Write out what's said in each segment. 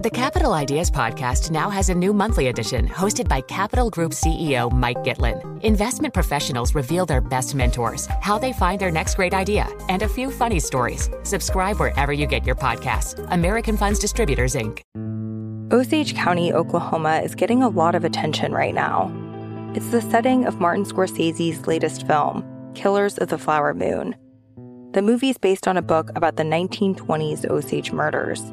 The Capital Ideas Podcast now has a new monthly edition hosted by Capital Group CEO Mike Gitlin. Investment professionals reveal their best mentors, how they find their next great idea, and a few funny stories. Subscribe wherever you get your podcasts. American Funds Distributors, Inc. Osage County, Oklahoma is getting a lot of attention right now. It's the setting of Martin Scorsese's latest film, Killers of the Flower Moon. The movie is based on a book about the 1920s Osage murders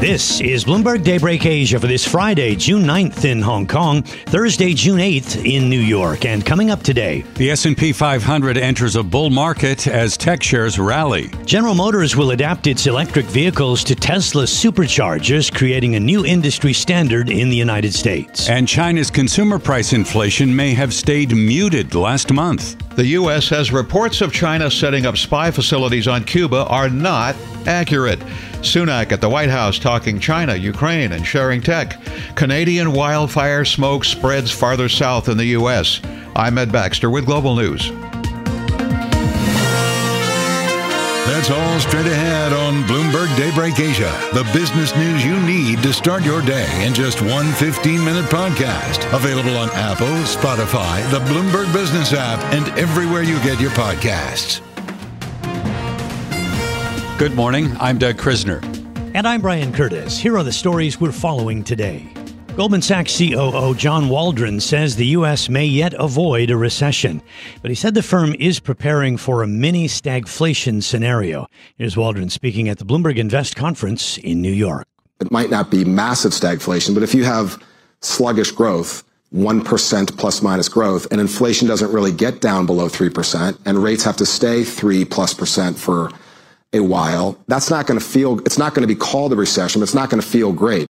This is Bloomberg Daybreak Asia for this Friday, June 9th in Hong Kong, Thursday, June 8th in New York. And coming up today, the S&P 500 enters a bull market as tech shares rally. General Motors will adapt its electric vehicles to Tesla superchargers, creating a new industry standard in the United States. And China's consumer price inflation may have stayed muted last month. The U.S. says reports of China setting up spy facilities on Cuba are not accurate. Sunak at the White House talking China, Ukraine, and sharing tech. Canadian wildfire smoke spreads farther south in the U.S. I'm Ed Baxter with Global News. That's all straight ahead on Bloomberg Daybreak Asia. The business news you need to start your day in just one 15 minute podcast. Available on Apple, Spotify, the Bloomberg Business app, and everywhere you get your podcasts. Good morning. I'm Doug Krisner. And I'm Brian Curtis. Here are the stories we're following today. Goldman Sachs COO John Waldron says the U.S. may yet avoid a recession, but he said the firm is preparing for a mini stagflation scenario. Here's Waldron speaking at the Bloomberg Invest conference in New York. It might not be massive stagflation, but if you have sluggish growth, 1% plus minus growth, and inflation doesn't really get down below 3%, and rates have to stay 3 plus percent for a while, that's not going to feel, it's not going to be called a recession, it's not going to feel great.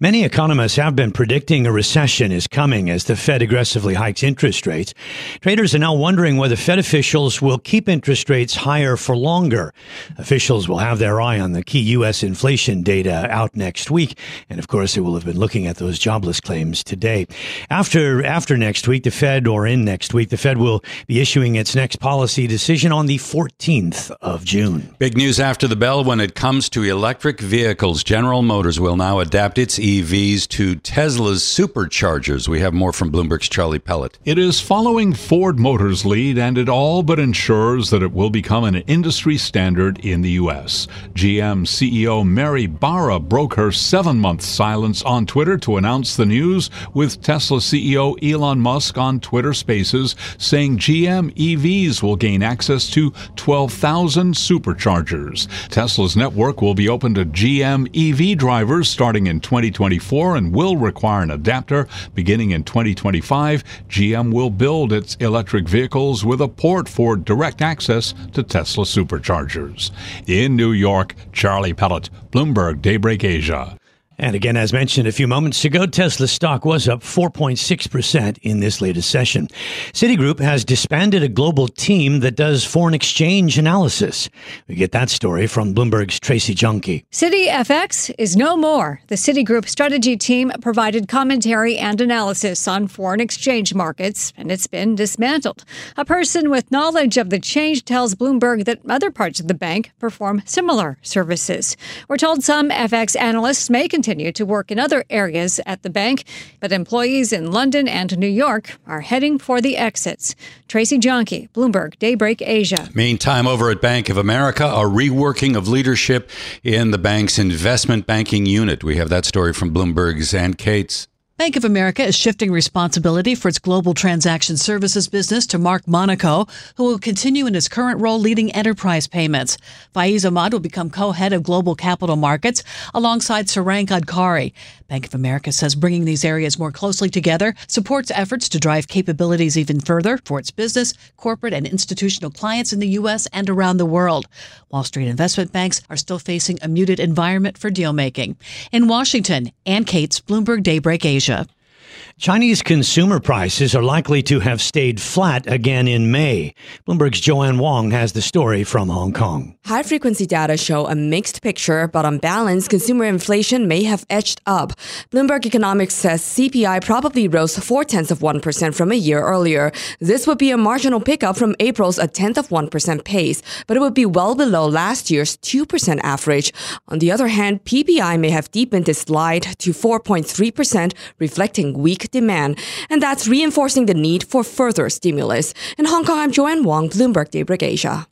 Many economists have been predicting a recession is coming as the Fed aggressively hikes interest rates. Traders are now wondering whether Fed officials will keep interest rates higher for longer. Officials will have their eye on the key U.S. inflation data out next week. And of course, they will have been looking at those jobless claims today. After, after next week, the Fed or in next week, the Fed will be issuing its next policy decision on the 14th of June. Big news after the bell when it comes to electric vehicles. General Motors will now adapt its EVs to Tesla's superchargers. We have more from Bloomberg's Charlie Pellet. It is following Ford Motors' lead, and it all but ensures that it will become an industry standard in the U.S. GM CEO Mary Barra broke her seven month silence on Twitter to announce the news, with Tesla CEO Elon Musk on Twitter Spaces saying GM EVs will gain access to 12,000 superchargers. Tesla's network will be open to GM EV drivers starting in 2024 and will require an adapter. Beginning in 2025, GM will build its electric vehicles with a port for direct access to Tesla superchargers. In New York, Charlie Pellet, Bloomberg Daybreak Asia. And again, as mentioned a few moments ago, Tesla stock was up 4.6% in this latest session. Citigroup has disbanded a global team that does foreign exchange analysis. We get that story from Bloomberg's Tracy Jonke. Citi FX is no more. The Citigroup strategy team provided commentary and analysis on foreign exchange markets, and it's been dismantled. A person with knowledge of the change tells Bloomberg that other parts of the bank perform similar services. We're told some FX analysts may continue continue to work in other areas at the bank, but employees in London and New York are heading for the exits. Tracy Jonke, Bloomberg Daybreak Asia. Meantime, over at Bank of America, a reworking of leadership in the bank's investment banking unit. We have that story from Bloomberg's Ann Cates. Bank of America is shifting responsibility for its global transaction services business to Mark Monaco, who will continue in his current role leading enterprise payments. Faiz Ahmad will become co-head of global capital markets alongside Sarang Gadkari. Bank of America says bringing these areas more closely together supports efforts to drive capabilities even further for its business, corporate, and institutional clients in the U.S. and around the world. Wall Street investment banks are still facing a muted environment for deal making. In Washington, Ann Cates, Bloomberg Daybreak Asia. Chinese consumer prices are likely to have stayed flat again in May. Bloomberg's Joanne Wong has the story from Hong Kong. High frequency data show a mixed picture, but on balance, consumer inflation may have edged up. Bloomberg Economics says CPI probably rose four tenths of 1% from a year earlier. This would be a marginal pickup from April's a tenth of 1% pace, but it would be well below last year's 2% average. On the other hand, PPI may have deepened its slide to 4.3%, reflecting weak demand, and that's reinforcing the need for further stimulus. In Hong Kong, I'm Joanne Wong, Bloomberg Daybreak Asia.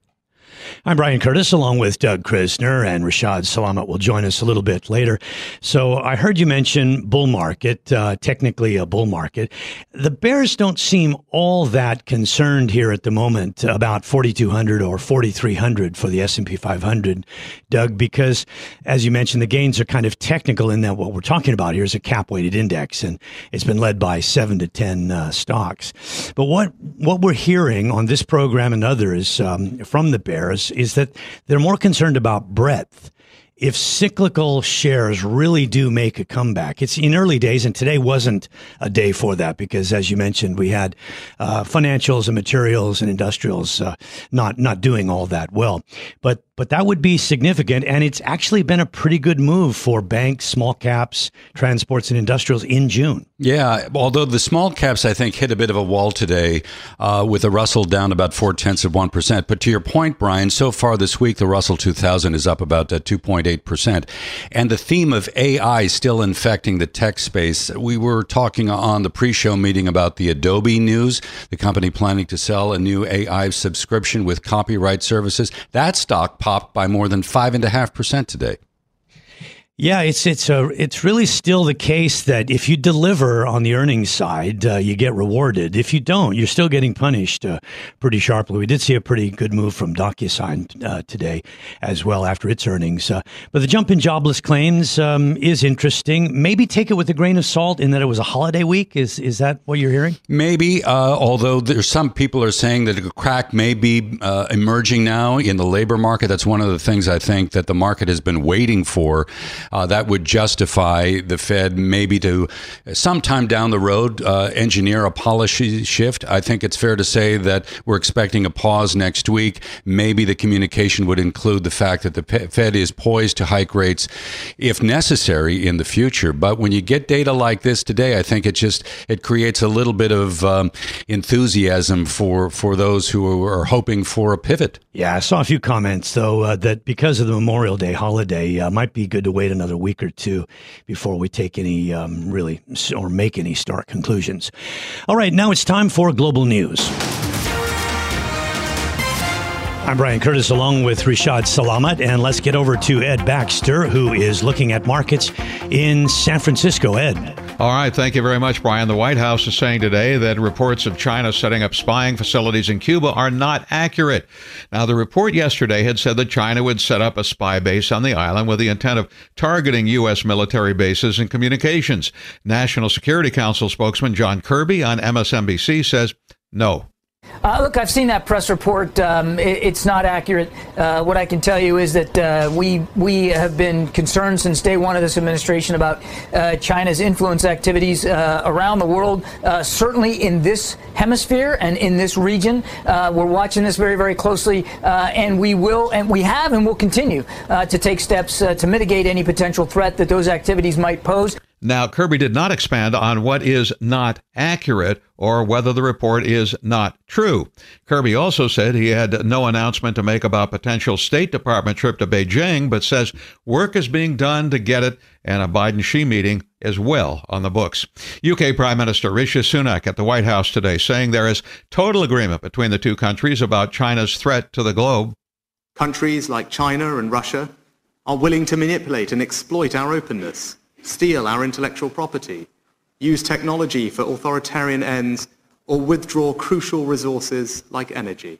I'm Brian Curtis, along with Doug Krisner, and Rishaad Salamat will join us a little bit later. So I heard you mention bull market, uh, technically a bull market. The Bears don't seem all that concerned here at the moment about 4,200 or 4,300 for the S&P 500, Doug, because as you mentioned, the gains are kind of technical in that what we're talking about here is a cap-weighted index, and it's been led by seven to 10 uh, stocks. But what, what we're hearing on this program and others um, from the Bears is that they're more concerned about breadth if cyclical shares really do make a comeback, it's in early days, and today wasn't a day for that because, as you mentioned, we had uh, financials and materials and industrials uh, not not doing all that well. But but that would be significant. And it's actually been a pretty good move for banks, small caps, transports, and industrials in June. Yeah, although the small caps, I think, hit a bit of a wall today uh, with the Russell down about four tenths of 1%. But to your point, Brian, so far this week, the Russell 2000 is up about uh, 2.8%. And the theme of AI still infecting the tech space. We were talking on the pre show meeting about the Adobe news, the company planning to sell a new AI subscription with copyright services. That stock popped by more than 5.5% today. Yeah, it's it's a it's really still the case that if you deliver on the earnings side, uh, you get rewarded. If you don't, you're still getting punished uh, pretty sharply. We did see a pretty good move from DocuSign uh, today as well after its earnings. Uh, but the jump in jobless claims um, is interesting. Maybe take it with a grain of salt in that it was a holiday week. Is is that what you're hearing? Maybe, uh, although there's some people are saying that a crack may be uh, emerging now in the labor market. That's one of the things I think that the market has been waiting for uh, that would justify the Fed maybe to sometime down the road uh, engineer a policy shift. I think it's fair to say that we're expecting a pause next week. Maybe the communication would include the fact that the Fed is poised to hike rates if necessary in the future. But when you get data like this today, I think it just it creates a little bit of um, enthusiasm for for those who are hoping for a pivot. Yeah, I saw a few comments though uh, that because of the Memorial Day holiday, uh, might be good to wait another week or two before we take any um, really or make any stark conclusions. All right, now it's time for global news. I'm Brian Curtis along with Rishaad Salamat, and let's get over to Ed Baxter, who is looking at markets in San Francisco. Ed. All right, thank you very much, Brian. The White House is saying today that reports of China setting up spying facilities in Cuba are not accurate. Now, the report yesterday had said that China would set up a spy base on the island with the intent of targeting U.S. military bases and communications. National Security Council spokesman John Kirby on MSNBC says no, uh, look, I've seen that press report. Um, it, it's not accurate. Uh, what I can tell you is that uh, we we have been concerned since day one of this administration about uh, China's influence activities uh, around the world. Uh, certainly in this hemisphere and in this region, we're watching this very very closely, and we will and we have and will continue to take steps to mitigate any potential threat that those activities might pose. Now, Kirby did not expand on what is not accurate or whether the report is not true. Kirby also said he had no announcement to make about potential State Department trip to Beijing, but says work is being done to get it, and a Biden Xi meeting is well on the books. UK Prime Minister Rishi Sunak at the White House today saying there is total agreement between the two countries about China's threat to the globe. Countries like China and Russia are willing to manipulate and exploit our openness steal our intellectual property, use technology for authoritarian ends, or withdraw crucial resources like energy.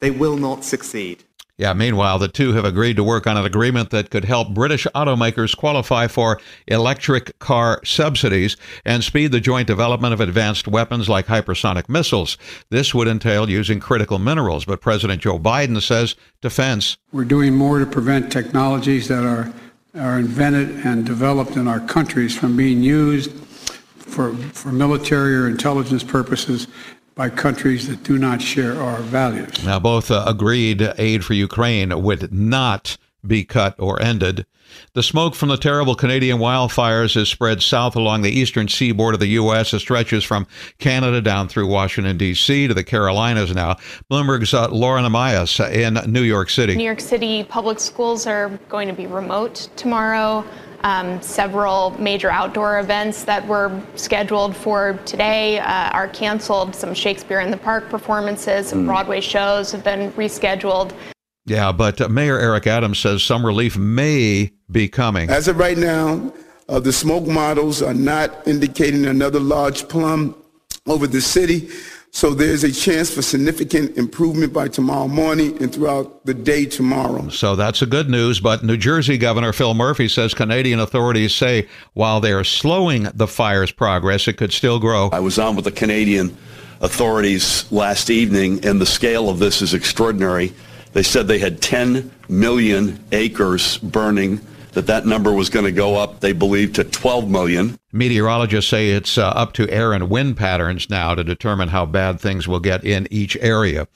They will not succeed. Yeah, meanwhile, the two have agreed to work on an agreement that could help British automakers qualify for electric car subsidies and speed the joint development of advanced weapons like hypersonic missiles. This would entail using critical minerals, but President Joe Biden says defense. We're doing more to prevent technologies that are, are invented and developed in our countries from being used for, for military or intelligence purposes by countries that do not share our values. Now, both uh, agreed aid for Ukraine would not be cut or ended. The smoke from the terrible Canadian wildfires has spread south along the eastern seaboard of the U.S. It stretches from Canada down through Washington, D.C. to the Carolinas now. Bloomberg's uh, Lauren Amias in New York City. New York City public schools are going to be remote tomorrow. Um, several major outdoor events that were scheduled for today uh, are canceled. Some Shakespeare in the Park performances, some mm. Broadway shows have been rescheduled. Yeah, but uh, Mayor Eric Adams says some relief may be coming. As of right now, uh, the smoke models are not indicating another large plum over the city. So there's a chance for significant improvement by tomorrow morning and throughout the day tomorrow. So that's a good news. But New Jersey Governor Phil Murphy says Canadian authorities say while they are slowing the fire's progress, it could still grow. I was on with the Canadian authorities last evening, and the scale of this is extraordinary. They said they had 10 million acres burning that that number was going to go up, they believe, to 12 million. Meteorologists say it's uh, up to air and wind patterns now to determine how bad things will get in each area.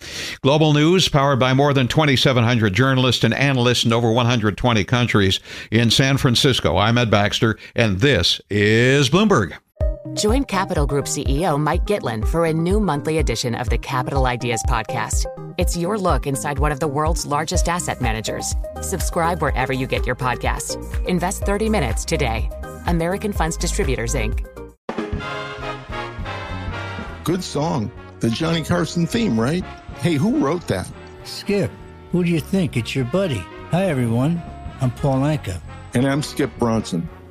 Global news powered by more than 2,700 journalists and analysts in over 120 countries. In San Francisco, I'm Ed Baxter, and this is Bloomberg. Join Capital Group CEO Mike Gitlin for a new monthly edition of the Capital Ideas Podcast. It's your look inside one of the world's largest asset managers. Subscribe wherever you get your podcasts. Invest 30 minutes today. American Funds Distributors, Inc. Good song. The Johnny Carson theme, right? Hey, who wrote that? Skip. Who do you think? It's your buddy. Hi, everyone. I'm Paul Anka. And I'm Skip Bronson.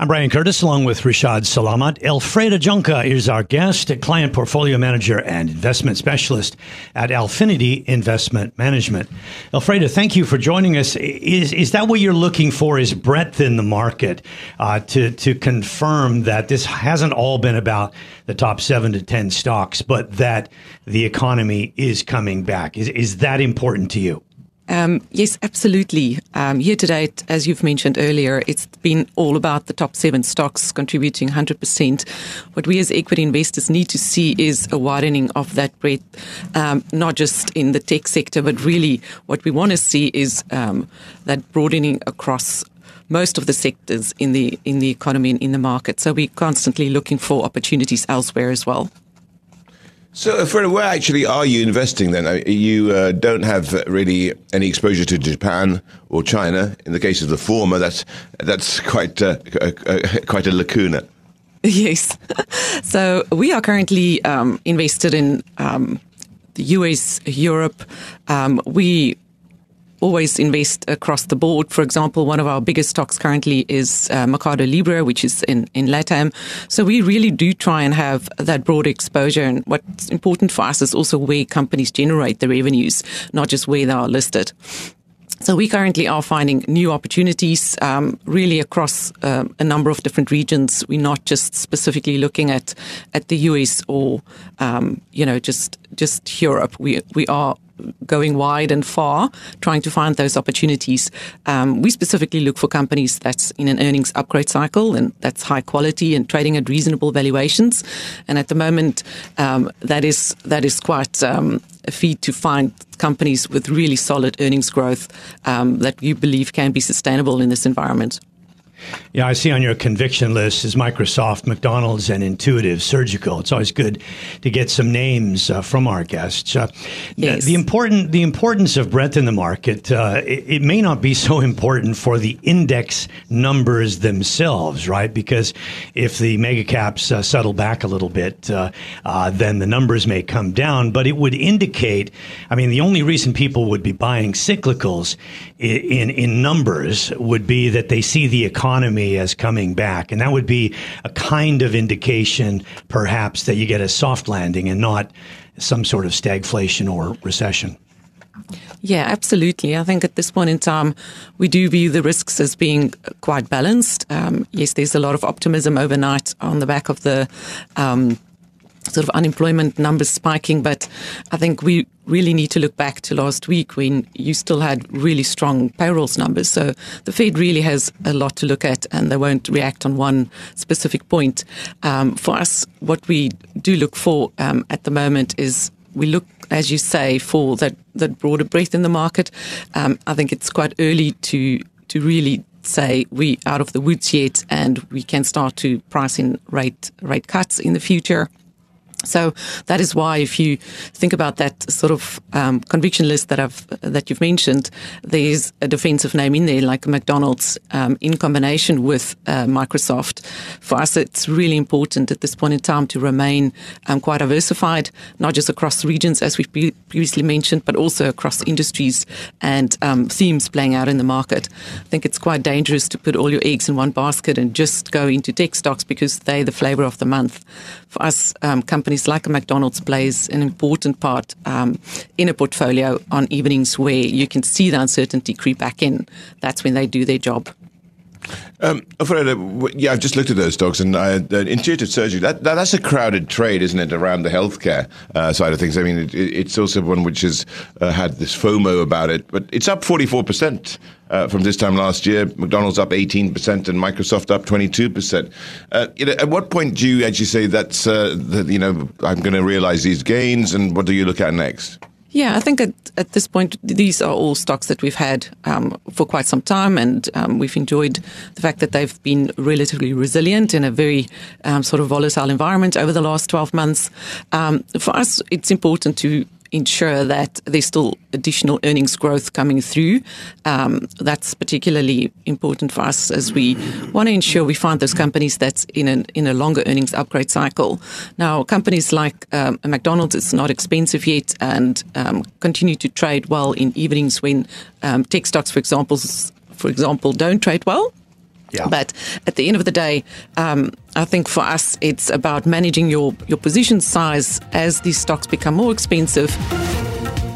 I'm Brian Curtis, along with Rishaad Salamat. Elfreda Jonker is our guest, a client portfolio manager and investment specialist at Alphinity Investment Management. Elfreda, thank you for joining us. Is is that what you're looking for? Is breadth in the market uh, to to confirm that this hasn't all been about the top seven to ten stocks, but that the economy is coming back? Is is that important to you? Um, yes, absolutely. Um, year to date, as you've mentioned earlier, it's been all about the top seven stocks contributing 100%. What we as equity investors need to see is a widening of that breadth, um, not just in the tech sector, but really what we want to see is um, that broadening across most of the sectors in the in the economy and in the market. So we're constantly looking for opportunities elsewhere as well. So, Freddie, where actually are you investing then? You uh, don't have really any exposure to Japan or China. In the case of the former, that's that's quite uh, quite a lacuna. Yes. so we are currently um, invested in um, the US, Europe. Um, we always invest across the board. For example, one of our biggest stocks currently is uh, Mercado Libre, which is in, in LATAM. So we really do try and have that broad exposure. And what's important for us is also where companies generate the revenues, not just where they are listed. So we currently are finding new opportunities um, really across uh, a number of different regions. We're not just specifically looking at at the US or um, you know just just Europe. We we are going wide and far, trying to find those opportunities. Um, we specifically look for companies that's in an earnings upgrade cycle and that's high quality and trading at reasonable valuations. And at the moment, um, that is that is quite um, a feat to find companies with really solid earnings growth um, that you believe can be sustainable in this environment. Yeah, I see on your conviction list is Microsoft, McDonald's, and Intuitive Surgical. It's always good to get some names uh, from our guests. Uh, yes. The important the importance of breadth in the market. Uh, it, it, may not be so important for the index numbers themselves, right? Because if the mega caps uh, settle back a little bit, uh, uh, then the numbers may come down. But it would indicate. I mean, the only reason people would be buying cyclicals in in, in numbers would be that they see the economy economy as coming back. And that would be a kind of indication, perhaps, that you get a soft landing and not some sort of stagflation or recession. Yeah, absolutely. I think at this point in time, we do view the risks as being quite balanced. Um, yes, there's a lot of optimism overnight on the back of the um, sort of unemployment numbers spiking, but I think we really need to look back to last week when you still had really strong payrolls numbers. So the Fed really has a lot to look at and they won't react on one specific point. Um, for us, what we do look for um, at the moment is we look, as you say, for that, that broader breadth in the market. Um, I think it's quite early to to really say we out of the woods yet and we can start to price in rate rate cuts in the future. So that is why, if you think about that sort of um, conviction list that I've that you've mentioned, there's a defensive name in there, like McDonald's, um, in combination with uh, Microsoft. For us, it's really important at this point in time to remain um, quite diversified, not just across regions, as we've previously mentioned, but also across industries and um, themes playing out in the market. I think it's quite dangerous to put all your eggs in one basket and just go into tech stocks because they're the flavor of the month. For us, um, companies companies like a McDonald's plays an important part um, in a portfolio on evenings where you can see the uncertainty creep back in. That's when they do their job. Um, yeah, I've just looked at those stocks, and uh, intuitive surgery, that, that, that's a crowded trade, isn't it, around the healthcare uh, side of things? I mean, it, it's also one which has uh, had this FOMO about it, but it's up 44% uh, from this time last year. McDonald's up 18% and Microsoft up 22%. Uh, you know, at what point do you actually say that's, uh, that, you know, I'm going to realize these gains, and what do you look at next? Yeah, I think at, at this point, these are all stocks that we've had um, for quite some time, and um, we've enjoyed the fact that they've been relatively resilient in a very um, sort of volatile environment over the last 12 months. Um, for us, it's important to ensure that there's still additional earnings growth coming through. Um, that's particularly important for us as we want to ensure we find those companies that's in a, in a longer earnings upgrade cycle. Now, companies like um, McDonald's, it's not expensive yet and um, continue to trade well in evenings when um, tech stocks, for example, for example, don't trade well. Yeah. But at the end of the day, um, I think for us, it's about managing your, your position size as these stocks become more expensive.